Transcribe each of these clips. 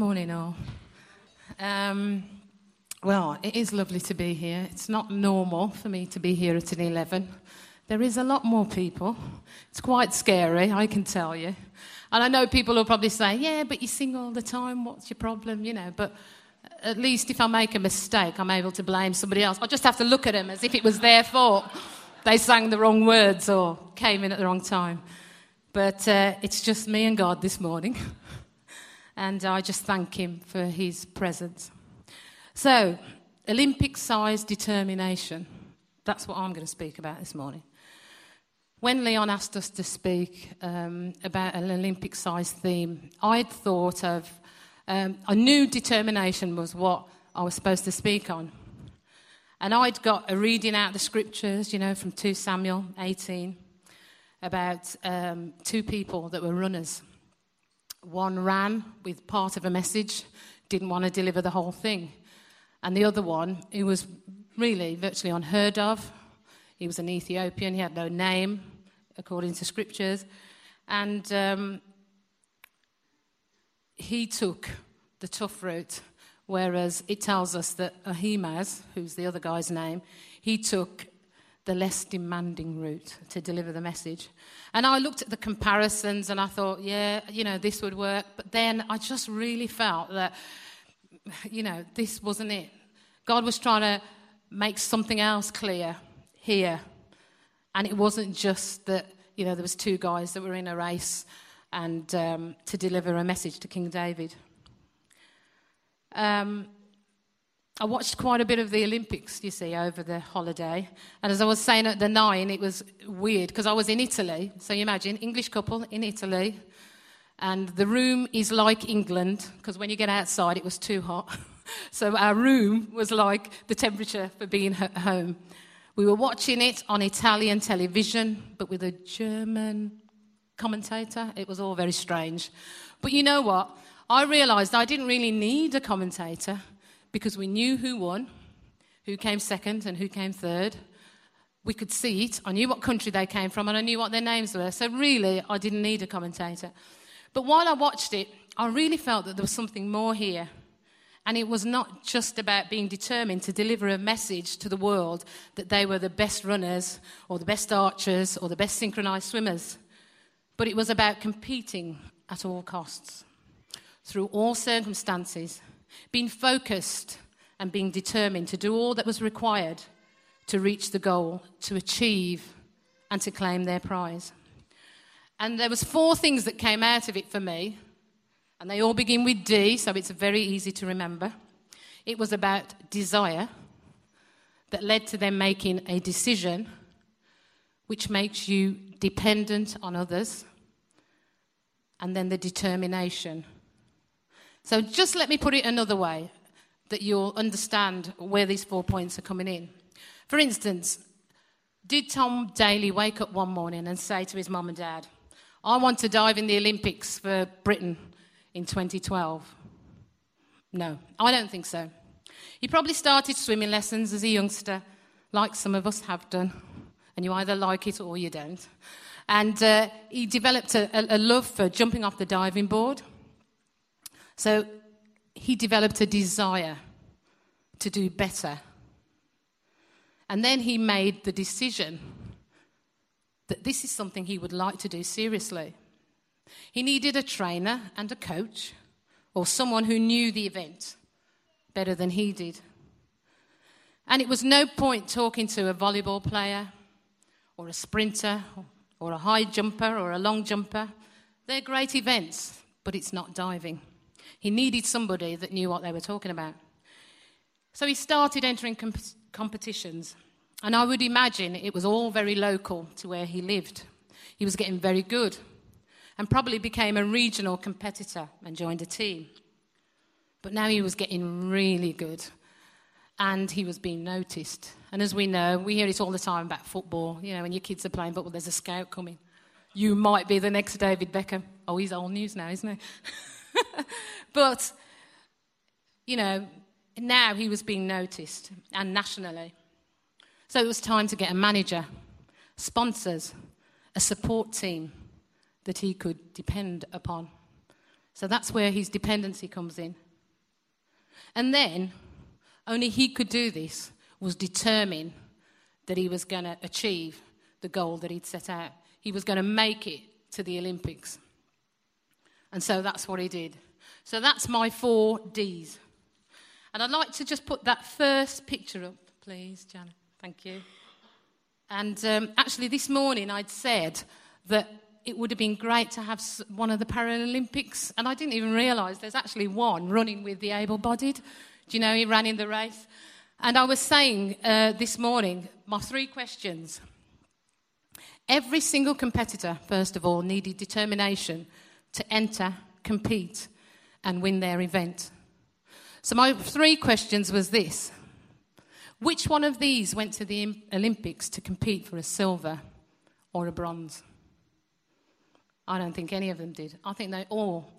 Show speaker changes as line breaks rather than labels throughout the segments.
Morning, all. Um, well, it is lovely to be here. It's not normal for me to be here at an 11. There is a lot more people. It's quite scary, I can tell you. And I know people will probably say, yeah, but you sing all the time, what's your problem, you know, but at least if I make a mistake, I'm able to blame somebody else. I just have to look at them as if it was their fault. They sang the wrong words or came in at the wrong time. But uh, it's just me and God this morning. And I just thank Him for His presence. So, Olympic sized determination. That's what I'm going to speak about this morning. When Leon asked us to speak um, about an Olympic sized theme, I'd thought of, um, I knew determination was what I was supposed to speak on. And I'd got a reading out the scriptures, you know, from 2 Samuel 18 about um, two people that were runners. One ran with part of a message, didn't want to deliver the whole thing. And the other one, who was really virtually unheard of, he was an Ethiopian, he had no name, according to scriptures. And um, he took the tough route, whereas it tells us that Ahimaaz, who's the other guy's name, he took the less demanding route to deliver the message. And I looked at the comparisons and I thought, yeah, you know, this would work. But then I just really felt that, you know, this wasn't it. God was trying to make something else clear here. And it wasn't just that, you know, there was two guys that were in a race and um, to deliver a message to King David. Um, I watched quite a bit of the Olympics, you see, over the holiday. And as I was saying at the nine, it was weird because I was in Italy. So you imagine, English couple in Italy. And the room is like England because when you get outside, it was too hot. so our room was like the temperature for being at home. We were watching it on Italian television, but with a German commentator. It was all very strange. But you know what? I realized I didn't really need a commentator because we knew who won, who came second, and who came third. We could see it. I knew what country they came from, and I knew what their names were. So, really, I didn't need a commentator. But while I watched it, I really felt that there was something more here. And it was not just about being determined to deliver a message to the world that they were the best runners or the best archers or the best synchronized swimmers, but it was about competing at all costs, through all circumstances, being focused and being determined to do all that was required to reach the goal, to achieve, and to claim their prize. And there was four things that came out of it for me and they all begin with D, so it's very easy to remember. It was about desire that led to them making a decision which makes you dependent on others, and then the determination. So, just let me put it another way that you'll understand where these four points are coming in. For instance, did Tom Daley wake up one morning and say to his mum and dad, I want to dive in the Olympics for Britain in 2012? No, I don't think so. He probably started swimming lessons as a youngster, like some of us have done, and you either like it or you don't. And uh, he developed a, a love for jumping off the diving board. So he developed a desire to do better. And then he made the decision that this is something he would like to do seriously. He needed a trainer and a coach, or someone who knew the event better than he did. And it was no point talking to a volleyball player, or a sprinter, or a high jumper, or a long jumper. They're great events, but it's not diving. He needed somebody that knew what they were talking about. So he started entering comp- competitions. And I would imagine it was all very local to where he lived. He was getting very good and probably became a regional competitor and joined a team. But now he was getting really good and he was being noticed. And as we know, we hear it all the time about football. You know, when your kids are playing football, there's a scout coming. You might be the next David Beckham. Oh, he's old news now, isn't he? but, you know, now he was being noticed and nationally. So it was time to get a manager, sponsors, a support team that he could depend upon. So that's where his dependency comes in. And then, only he could do this, was determine that he was going to achieve the goal that he'd set out. He was going to make it to the Olympics. And so that's what he did. So that's my four D's. And I'd like to just put that first picture up, please, Janet. Thank you. And um, actually, this morning I'd said that it would have been great to have one of the Paralympics, and I didn't even realise there's actually one running with the able bodied. Do you know he ran in the race? And I was saying uh, this morning my three questions. Every single competitor, first of all, needed determination to enter, compete, and win their event. So my three questions was this. Which one of these went to the Olympics to compete for a silver or a bronze? I don't think any of them did. I think they all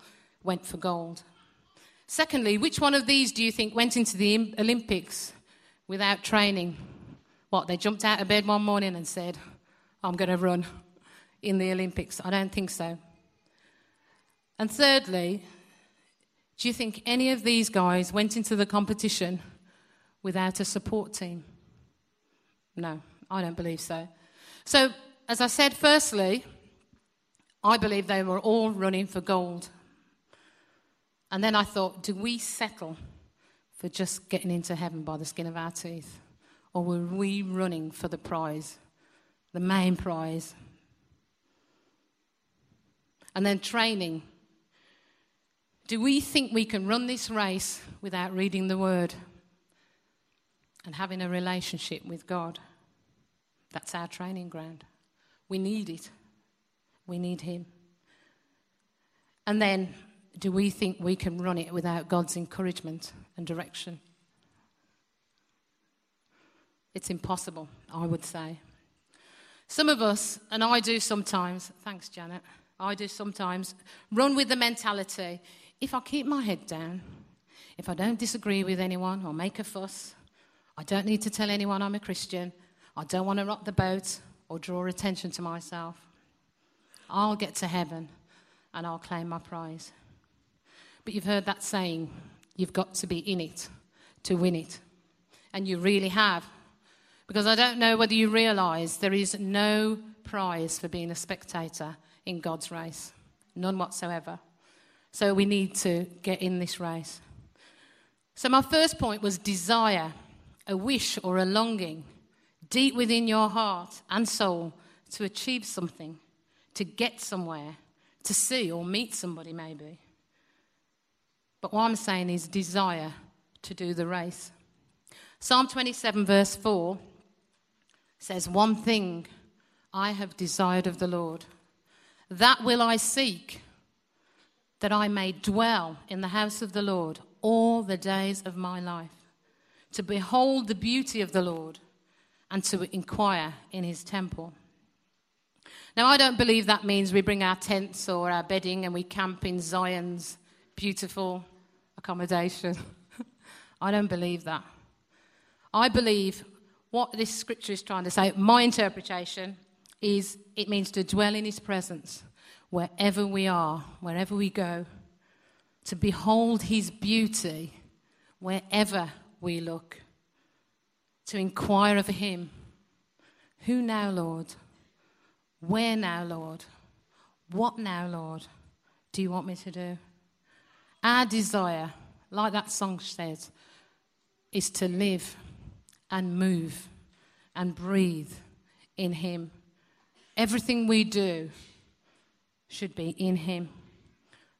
went for gold. Secondly, which one of these do you think went into the Olympics without training? What, they jumped out of bed one morning and said, I'm going to run in the Olympics? I don't think so. And thirdly, do you think any of these guys went into the competition without a support team? No, I don't believe so. So, as I said, firstly, I believe they were all running for gold. And then I thought, do we settle for just getting into heaven by the skin of our teeth? Or were we running for the prize, the main prize? And then training. Do we think we can run this race without reading the Word and having a relationship with God? That's our training ground. We need it. We need Him. And then, do we think we can run it without God's encouragement and direction? It's impossible, I would say. Some of us, and I do sometimes, thanks, Janet, I do sometimes, run with the mentality if I keep my head down, if I don't disagree with anyone or make a fuss, I don't need to tell anyone I'm a Christian, I don't want to rock the boat or draw attention to myself, I'll get to heaven and I'll claim my prize. But you've heard that saying, you've got to be in it to win it. And you really have. Because I don't know whether you realize there is no prize for being a spectator in God's race, none whatsoever. So we need to get in this race. So, my first point was desire, a wish or a longing deep within your heart and soul to achieve something, to get somewhere, to see or meet somebody, maybe. But what I'm saying is desire to do the race. Psalm 27, verse 4 says, One thing I have desired of the Lord, that will I seek that I may dwell in the house of the Lord all the days of my life, to behold the beauty of the Lord and to inquire in his temple. Now, I don't believe that means we bring our tents or our bedding and we camp in Zion's beautiful accommodation. I don't believe that. I believe what this scripture is trying to say, my interpretation, is it means to dwell in his presence wherever we are, wherever we go, to behold his beauty wherever we look, to inquire of him. Who now, Lord? Where now, Lord? What now, Lord, do you want me to do? Our desire, like that song says, is to live and move and breathe in Him. Everything we do should be in Him.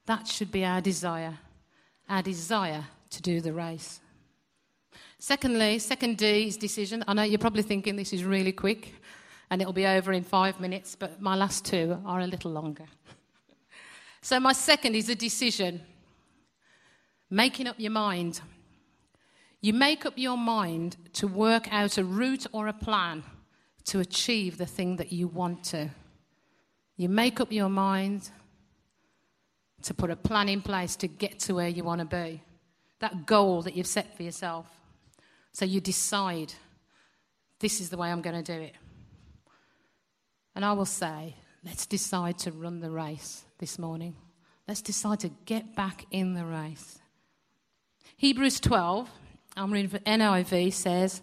That should be our desire, our desire to do the race. Secondly, second D is decision. I know you're probably thinking this is really quick and it'll be over in five minutes, but my last two are a little longer. so, my second is a decision making up your mind. You make up your mind to work out a route or a plan to achieve the thing that you want to. You make up your mind to put a plan in place to get to where you want to be, that goal that you've set for yourself. So you decide, this is the way I'm going to do it. And I will say, let's decide to run the race this morning. Let's decide to get back in the race. Hebrews 12, I'm reading from NIV, says,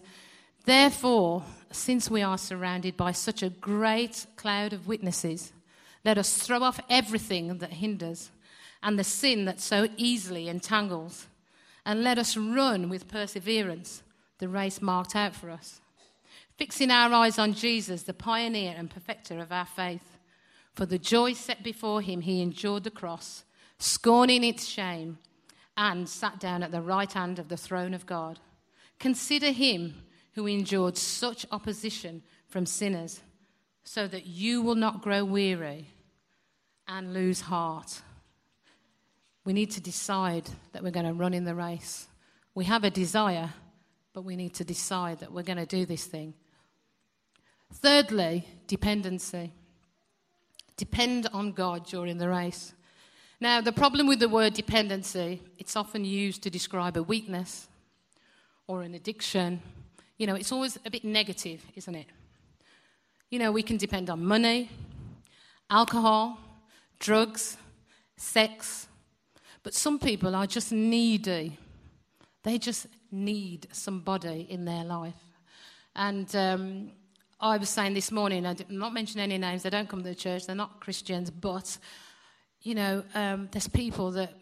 Therefore, since we are surrounded by such a great cloud of witnesses, let us throw off everything that hinders and the sin that so easily entangles, and let us run with perseverance the race marked out for us, fixing our eyes on Jesus, the pioneer and perfecter of our faith. For the joy set before him, he endured the cross, scorning its shame, and sat down at the right hand of the throne of God. Consider him who endured such opposition from sinners, so that you will not grow weary and lose heart. We need to decide that we're going to run in the race. We have a desire, but we need to decide that we're going to do this thing. Thirdly, dependency. Depend on God during the race. Now, the problem with the word dependency, it's often used to describe a weakness or an addiction. You know, it's always a bit negative, isn't it? You know, we can depend on money, alcohol, drugs, sex, but some people are just needy. They just need somebody in their life. And um, I was saying this morning, I'm not mentioning any names, they don't come to the church, they're not Christians, but, you know, um, there's people that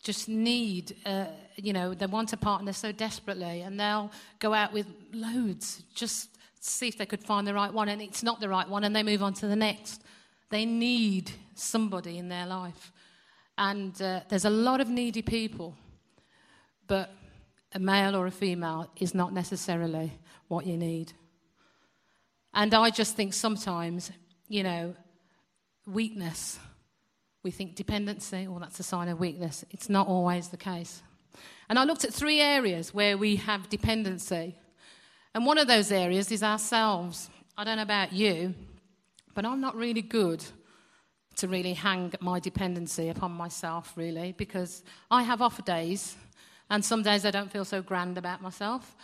just need, uh, you know, they want a partner so desperately, and they'll go out with loads just see if they could find the right one, and it's not the right one, and they move on to the next. They need somebody in their life. And uh, there's a lot of needy people, but a male or a female is not necessarily what you need. And I just think sometimes, you know, weakness, we think dependency, well, that's a sign of weakness. It's not always the case. And I looked at three areas where we have dependency. And one of those areas is ourselves. I don't know about you, but I'm not really good to really hang my dependency upon myself, really, because I have off days, and some days I don't feel so grand about myself,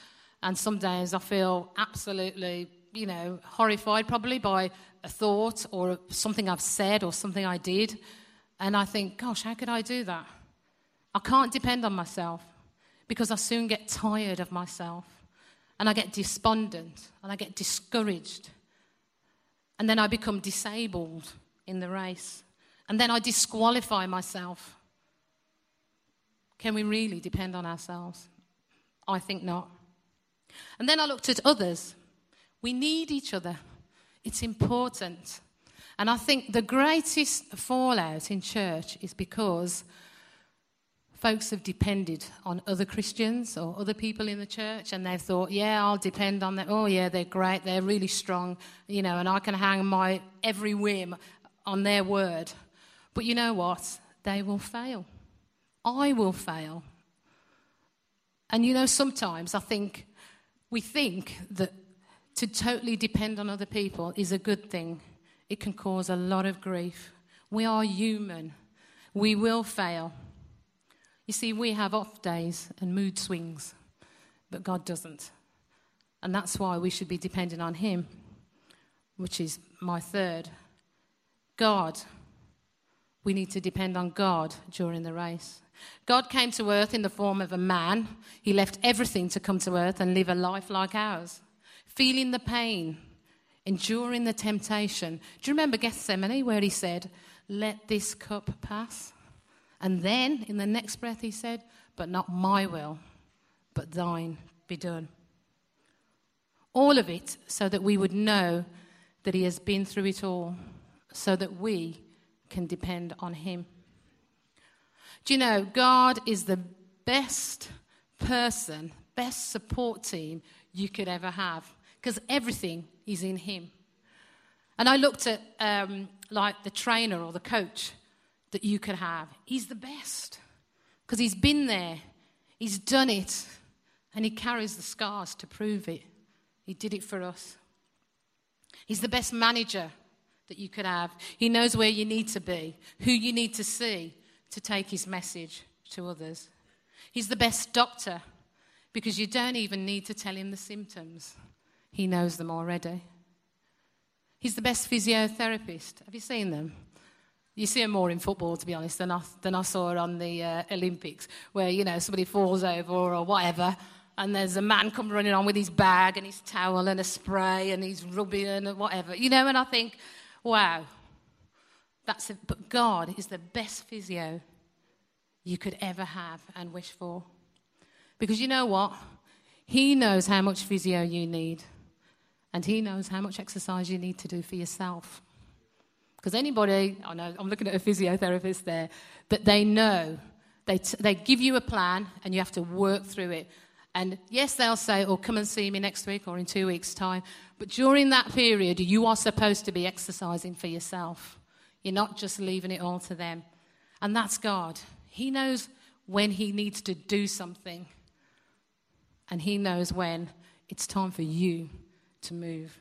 and some days I feel absolutely, you know, horrified probably by a thought or something I've said or something I did, and I think, gosh, how could I do that? I can't depend on myself because I soon get tired of myself, and I get despondent, and I get discouraged, and then I become disabled in the race. And then I disqualify myself. Can we really depend on ourselves? I think not. And then I looked at others. We need each other, it's important. And I think the greatest fallout in church is because folks have depended on other Christians or other people in the church, and they've thought, yeah, I'll depend on them. Oh, yeah, they're great, they're really strong, you know, and I can hang my every whim on their word. But you know what? They will fail. I will fail. And you know, sometimes I think we think that to totally depend on other people is a good thing. It can cause a lot of grief. We are human. We will fail. You see, we have off days and mood swings, but God doesn't. And that's why we should be dependent on Him, which is my third. God. We need to depend on God during the race. God came to earth in the form of a man. He left everything to come to earth and live a life like ours, feeling the pain, enduring the temptation. Do you remember Gethsemane where he said, Let this cup pass? And then in the next breath he said, But not my will, but thine be done. All of it so that we would know that he has been through it all so that we can depend on Him. Do you know, God is the best person, best support team you could ever have because everything is in Him. And I looked at um, like the trainer or the coach that you could have. He's the best because he's been there, he's done it, and he carries the scars to prove it. He did it for us. He's the best manager that you could have. He knows where you need to be, who you need to see to take his message to others. He's the best doctor because you don't even need to tell him the symptoms, he knows them already. He's the best physiotherapist. Have you seen them? You see her more in football, to be honest, than I, than I saw on the uh, Olympics, where, you know, somebody falls over or whatever, and there's a man come running on with his bag and his towel and a spray and he's rubbing and whatever, you know, and I think, wow, that's a, but God is the best physio you could ever have and wish for. Because you know what? He knows how much physio you need, and He knows how much exercise you need to do for yourself. Because anybody, I know, I'm looking at a physiotherapist there, that they know, they, t- they give you a plan and you have to work through it. And yes, they'll say, oh, come and see me next week or in two weeks' time. But during that period, you are supposed to be exercising for yourself. You're not just leaving it all to them. And that's God. He knows when He needs to do something, and He knows when it's time for you to move.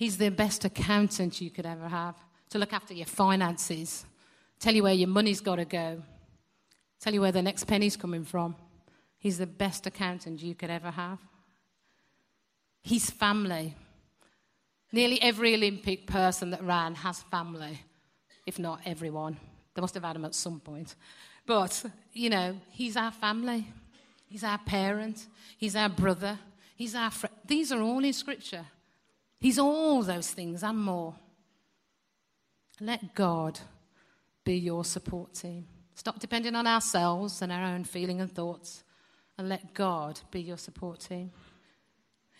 He's the best accountant you could ever have to look after your finances, tell you where your money's got to go, tell you where the next penny's coming from. He's the best accountant you could ever have. He's family. Nearly every Olympic person that ran has family, if not everyone. They must have had them at some point. But, you know, he's our family. He's our parent. He's our brother. He's our friend. These are all in Scripture. He's all those things and more. Let God be your support team. Stop depending on ourselves and our own feeling and thoughts, and let God be your support team.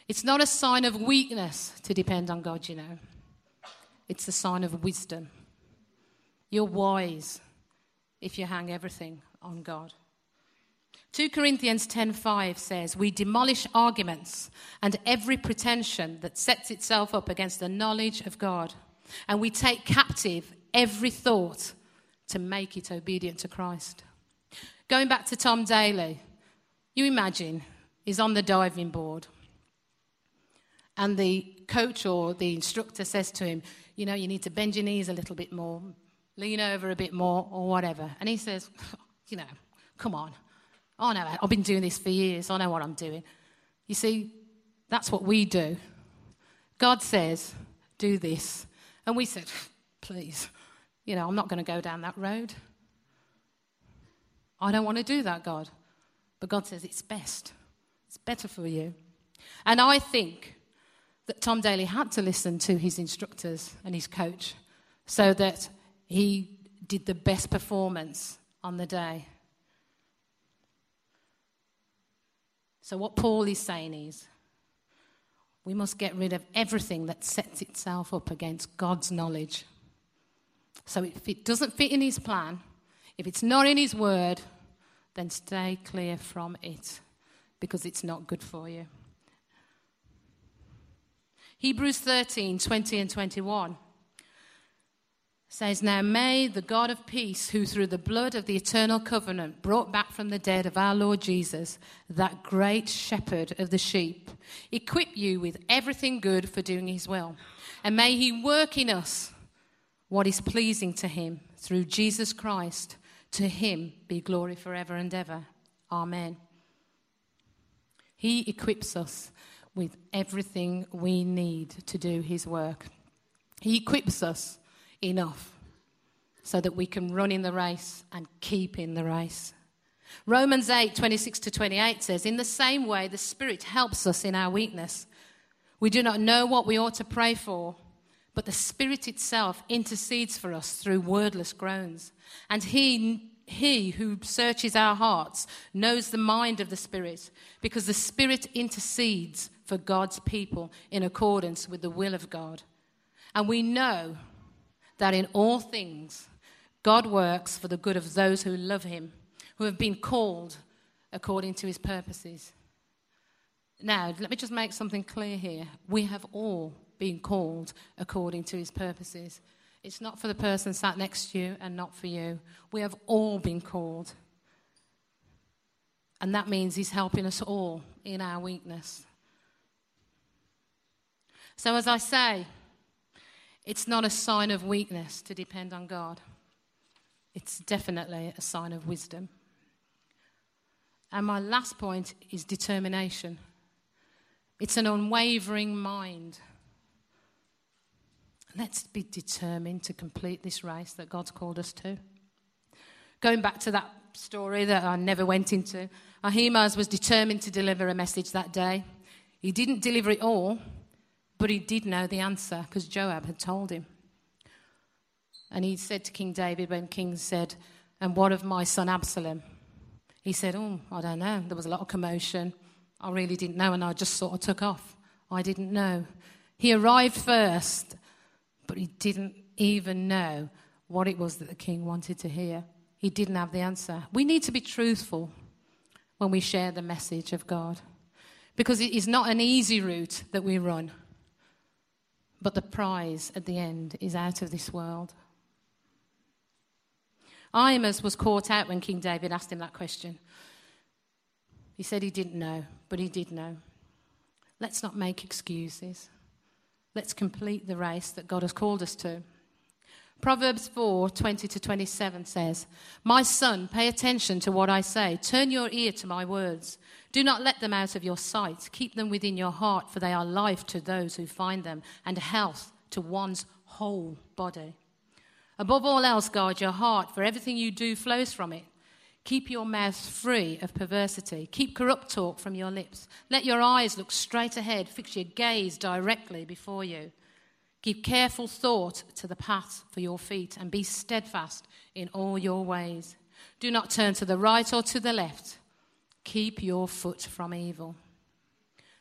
It's not a sign of weakness to depend on God, you know. It's a sign of wisdom. You're wise if you hang everything on God. 2 Corinthians 10:5 says, "We demolish arguments and every pretension that sets itself up against the knowledge of God, and we take captive every thought to make it obedient to Christ." Going back to Tom Daley, you imagine he's on the diving board, and the coach or the instructor says to him, "You know, you need to bend your knees a little bit more, lean over a bit more, or whatever," and he says, "You know, come on." Oh, no, I've been doing this for years. I know what I'm doing. You see, that's what we do. God says, do this. And we said, please, you know, I'm not going to go down that road. I don't want to do that, God. But God says it's best. It's better for you. And I think that Tom Daley had to listen to his instructors and his coach so that he did the best performance on the day. So, what Paul is saying is we must get rid of everything that sets itself up against God's knowledge. So, if it doesn't fit in his plan, if it's not in his word, then stay clear from it because it's not good for you. Hebrews 13 20 and 21 says, Now may the God of peace, who through the blood of the eternal covenant brought back from the dead of our Lord Jesus, that great shepherd of the sheep, equip you with everything good for doing his will. And may he work in us what is pleasing to him through Jesus Christ. To him be glory forever and ever. Amen. He equips us with everything we need to do his work. He equips us enough so that we can run in the race and keep in the race. Romans 8, 26 to 28 says, In the same way, the Spirit helps us in our weakness. We do not know what we ought to pray for, but the Spirit itself intercedes for us through wordless groans. And He, he who searches our hearts knows the mind of the Spirit, because the Spirit intercedes for God's people in accordance with the will of God. And we know that in all things God works for the good of those who love him, who have been called according to his purposes. Now, let me just make something clear here. We have all been called according to his purposes. It's not for the person sat next to you and not for you. We have all been called. And that means he's helping us all in our weakness. So, as I say, it's not a sign of weakness to depend on God, it's definitely a sign of wisdom. And my last point is determination. It's an unwavering mind. Let's be determined to complete this race that God's called us to. Going back to that story that I never went into, Ahimaaz was determined to deliver a message that day. He didn't deliver it all, but he did know the answer because Joab had told him. And he said to King David when King said, And what of my son Absalom? He said, Oh, I don't know. There was a lot of commotion. I really didn't know, and I just sort of took off. I didn't know. He arrived first, but he didn't even know what it was that the king wanted to hear. He didn't have the answer. We need to be truthful when we share the message of God because it is not an easy route that we run, but the prize at the end is out of this world. Ahimaaz was caught out when King David asked him that question. He said he didn't know, but he did know. Let's not make excuses. Let's complete the race that God has called us to. Proverbs 4 20 to 27 says, My son, pay attention to what I say. Turn your ear to my words. Do not let them out of your sight. Keep them within your heart, for they are life to those who find them and health to one's whole body. Above all else, guard your heart, for everything you do flows from it. Keep your mouth free of perversity. Keep corrupt talk from your lips. Let your eyes look straight ahead. Fix your gaze directly before you. Give careful thought to the path for your feet and be steadfast in all your ways. Do not turn to the right or to the left. Keep your foot from evil.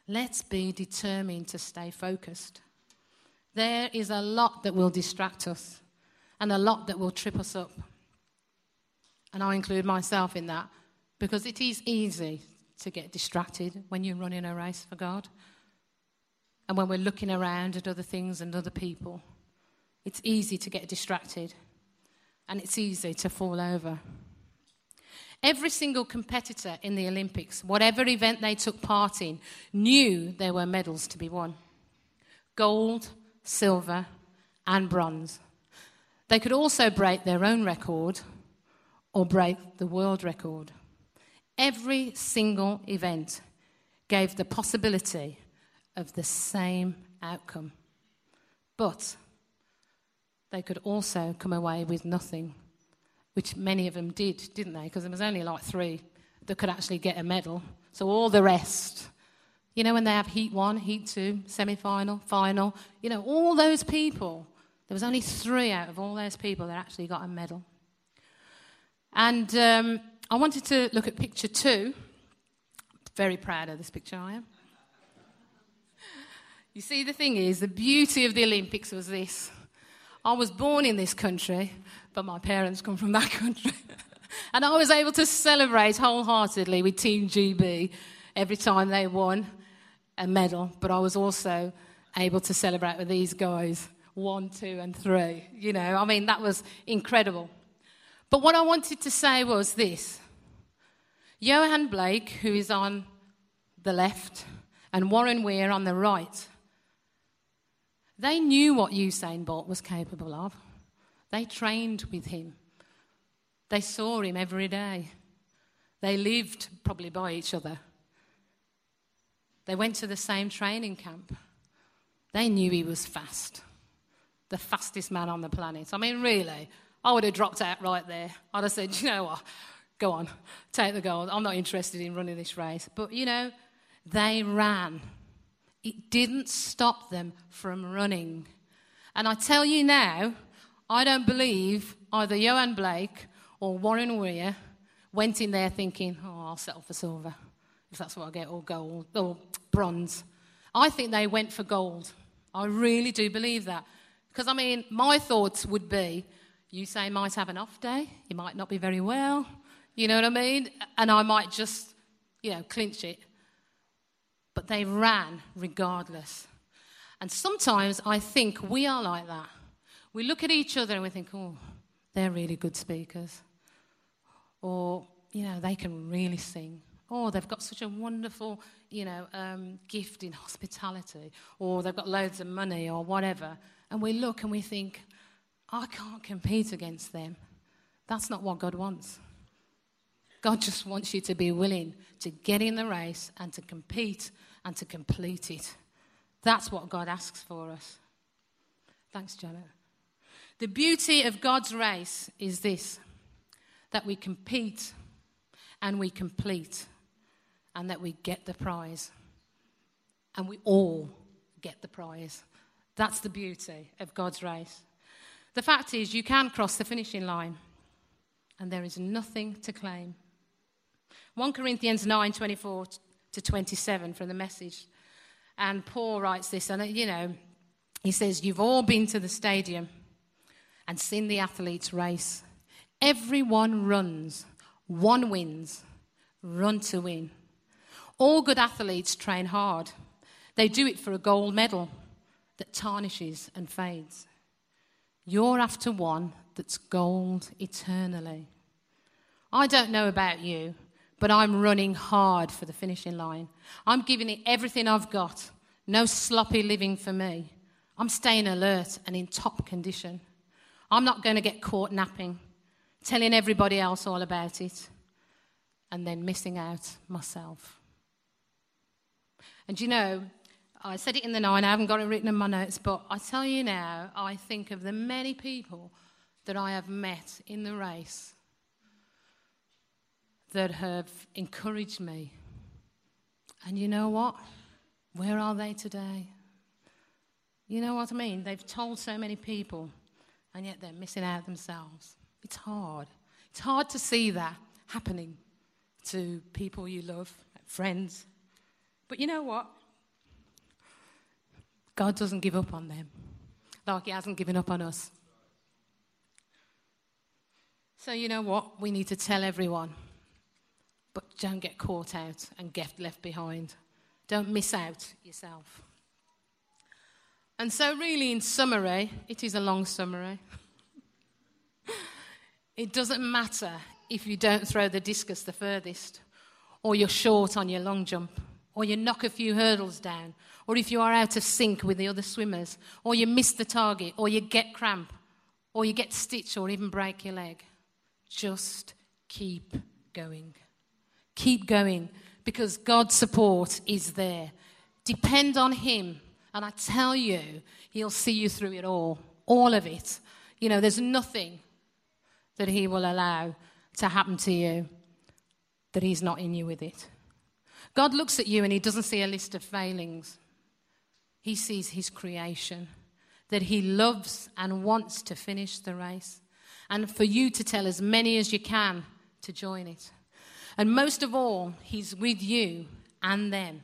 Let's be determined to stay focused. There is a lot that will distract us and a lot that will trip us up. And I include myself in that because it is easy to get distracted when you're running a race for God. And when we're looking around at other things and other people, it's easy to get distracted and it's easy to fall over. Every single competitor in the Olympics, whatever event they took part in, knew there were medals to be won gold, silver, and bronze. They could also break their own record or break the world record. Every single event gave the possibility of the same outcome. But they could also come away with nothing, which many of them did, didn't they? Because there was only like three that could actually get a medal. So all the rest, you know, when they have heat one, heat two, semi final, final, you know, all those people, there was only three out of all those people that actually got a medal. And um, I wanted to look at picture two. Very proud of this picture, I am. You see, the thing is, the beauty of the Olympics was this. I was born in this country, but my parents come from that country. and I was able to celebrate wholeheartedly with Team GB every time they won a medal, but I was also able to celebrate with these guys one, two, and three. You know, I mean, that was incredible. But what I wanted to say was this Yohan Blake, who is on the left, and Warren Weir on the right, they knew what Usain Bolt was capable of. They trained with him. They saw him every day. They lived probably by each other. They went to the same training camp. They knew he was fast, the fastest man on the planet. I mean, really, I would have dropped out right there. I'd have said, you know what, go on, take the gold. I'm not interested in running this race. But, you know, they ran. It didn't stop them from running. And I tell you now, I don't believe either Yohan Blake or Warren Weir went in there thinking, oh, I'll settle for silver if that's what I get, or gold, or bronze. I think they went for gold. I really do believe that. Because, I mean, my thoughts would be Usain might have an off day, he might not be very well, you know what I mean? And I might just, you know, clinch it. But they ran regardless. And sometimes I think we are like that. We look at each other and we think, oh, they're really good speakers. Or, you know, they can really sing. Oh, they've got such a wonderful, you know, um, gift in hospitality. Or they've got loads of money or whatever. And we look and we think, I can't compete against them. That's not what God wants. God just wants you to be willing to get in the race and to compete and to complete it. That's what God asks for us. Thanks, Janet. The beauty of God's race is this that we compete and we complete and that we get the prize. And we all get the prize. That's the beauty of God's race. The fact is, you can cross the finishing line and there is nothing to claim. 1 Corinthians 9 24 to 27 from the message. And Paul writes this, and uh, you know, he says, You've all been to the stadium and seen the athletes race. Everyone runs, one wins, run to win. All good athletes train hard. They do it for a gold medal that tarnishes and fades. You're after one that's gold eternally. I don't know about you, but I'm running hard for the finishing line. I'm giving it everything I've got. No sloppy living for me. I'm staying alert and in top condition. I'm not going to get caught napping, telling everybody else all about it, and then missing out myself. And you know, I said it in the nine, I haven't got it written in my notes, but I tell you now, I think of the many people that I have met in the race that have encouraged me. And you know what? Where are they today? You know what I mean? They've told so many people, and yet they're missing out themselves. It's hard. It's hard to see that happening to people you love, friends. But you know what? God doesn't give up on them like He hasn't given up on us. So, you know what? We need to tell everyone but don't get caught out and get left behind. Don't miss out yourself. And so, really, in summary, it is a long summary. it doesn't matter if you don't throw the discus the furthest, or you're short on your long jump, or you knock a few hurdles down, or if you are out of sync with the other swimmers, or you miss the target, or you get cramp, or you get stitched, or even break your leg. Just keep going. Keep going because God's support is there. Depend on Him. And I tell you, He'll see you through it all, all of it. You know, there's nothing that He will allow to happen to you that He's not in you with it. God looks at you and He doesn't see a list of failings, He sees His creation, that He loves and wants to finish the race, and for you to tell as many as you can to join it. And most of all, He's with you and them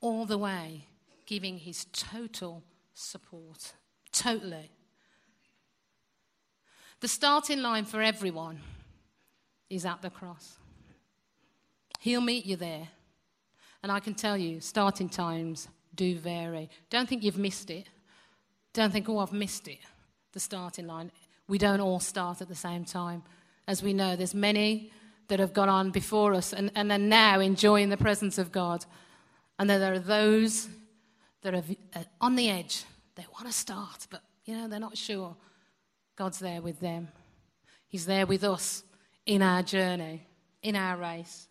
all the way, giving His total support. Totally. The starting line for everyone is at the cross. He'll meet you there. And I can tell you, starting times do vary. Don't think you've missed it. Don't think, oh, I've missed it, the starting line. We don't all start at the same time. As we know, there's many that have gone on before us and, and are now enjoying the presence of God. And then there are those that are uh, on the edge. They want to start, but you know, they're not sure. God's there with them. He's there with us in our journey, in our race.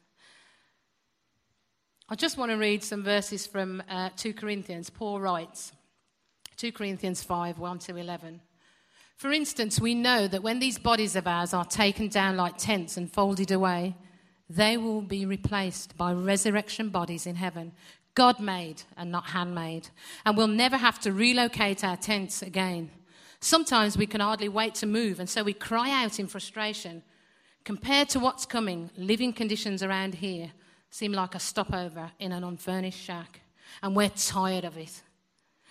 I just want to read some verses from uh, 2 Corinthians. Paul writes, 2 Corinthians 5 1 to 11. For instance, we know that when these bodies of ours are taken down like tents and folded away, they will be replaced by resurrection bodies in heaven, God made and not handmade. And we'll never have to relocate our tents again. Sometimes we can hardly wait to move, and so we cry out in frustration. Compared to what's coming, living conditions around here seem like a stopover in an unfurnished shack, and we're tired of it.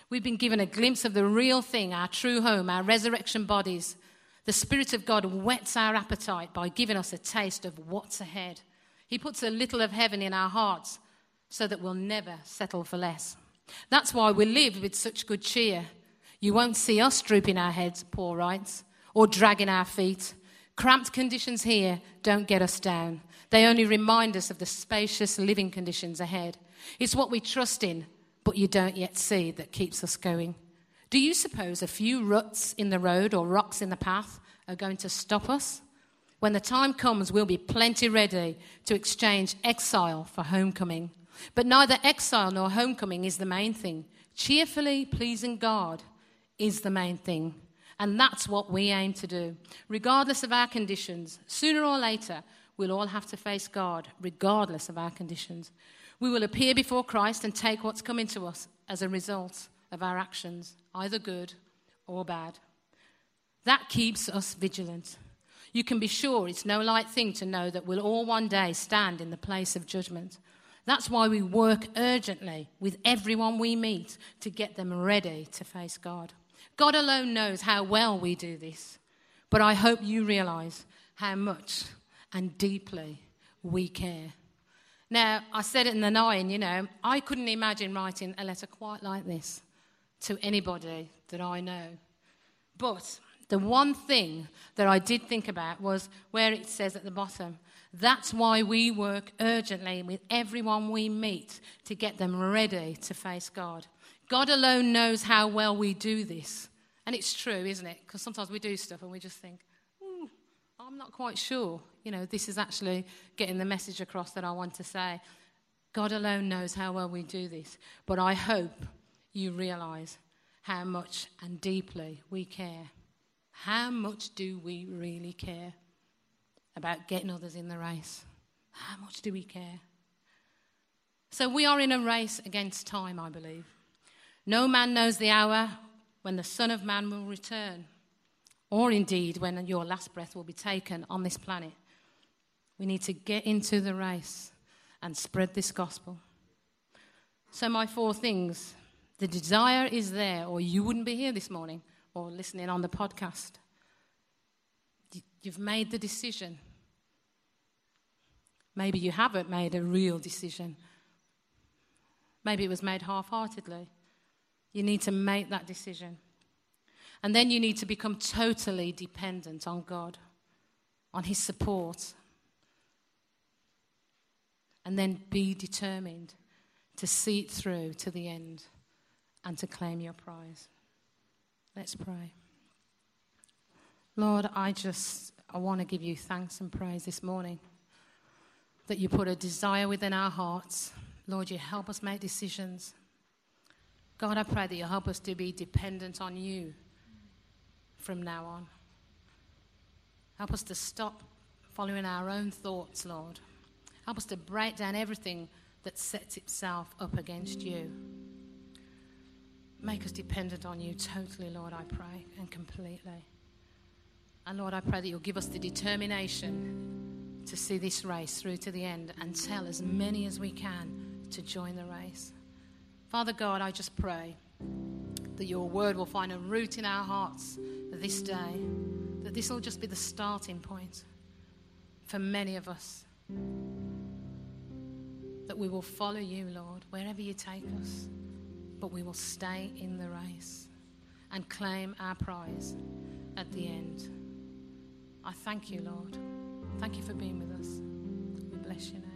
We've been given a glimpse of the real thing, our true home, our resurrection bodies. The Spirit of God whets our appetite by giving us a taste of what's ahead. He puts a little of heaven in our hearts so that we'll never settle for less. That's why we live with such good cheer. You won't see us drooping our heads, poor writes, or dragging our feet. Cramped conditions here don't get us down. They only remind us of the spacious living conditions ahead. It's what we trust in but you don't yet see that keeps us going? Do you suppose a few ruts in the road or rocks in the path are going to stop us? When the time comes, we'll be plenty ready to exchange exile for homecoming. But neither exile nor homecoming is the main thing. Cheerfully pleasing God is the main thing. And that's what we aim to do. Regardless of our conditions, sooner or later, we'll all have to face God, regardless of our conditions. We will appear before Christ and take what's coming to us as a result of our actions, either good or bad. That keeps us vigilant. You can be sure it's no light thing to know that we'll all one day stand in the place of judgment. That's why we work urgently with everyone we meet to get them ready to face God. God alone knows how well we do this, but I hope you realize how much and deeply we care. Now, I said it in the nine, you know, I couldn't imagine writing a letter quite like this to anybody that I know. But the one thing that I did think about was where it says at the bottom, that's why we work urgently with everyone we meet to get them ready to face God. God alone knows how well we do this. And it's true, isn't it? Because sometimes we do stuff and we just think, hmm, I'm not quite sure, you know, this is actually getting the message across that I want to say. God alone knows how well we do this. But I hope you realize how much and deeply we care. How much do we really care about getting others in the race? How much do we care? So we are in a race against time, I believe. No man knows the hour when the Son of Man will return, or indeed when your last breath will be taken on this planet. We need to get into the race and spread this gospel. So, my four things the desire is there, or you wouldn't be here this morning or listening on the podcast. You've made the decision. Maybe you haven't made a real decision. Maybe it was made half heartedly. You need to make that decision. And then you need to become totally dependent on God, on His support. And then be determined to see it through to the end and to claim your prize. Let's pray. Lord, I just I want to give you thanks and praise this morning that you put a desire within our hearts. Lord, you help us make decisions. God, I pray that you help us to be dependent on you from now on. Help us to stop following our own thoughts, Lord. Help us to break down everything that sets itself up against you. Make us dependent on you totally, Lord, I pray, and completely. And Lord, I pray that you'll give us the determination to see this race through to the end and tell as many as we can to join the race. Father God, I just pray that your word will find a root in our hearts this day, that this will just be the starting point for many of us. That we will follow you, Lord, wherever you take us but we will stay in the race and claim our prize at the end. I thank you, Lord. Thank you for being with us. We bless your name.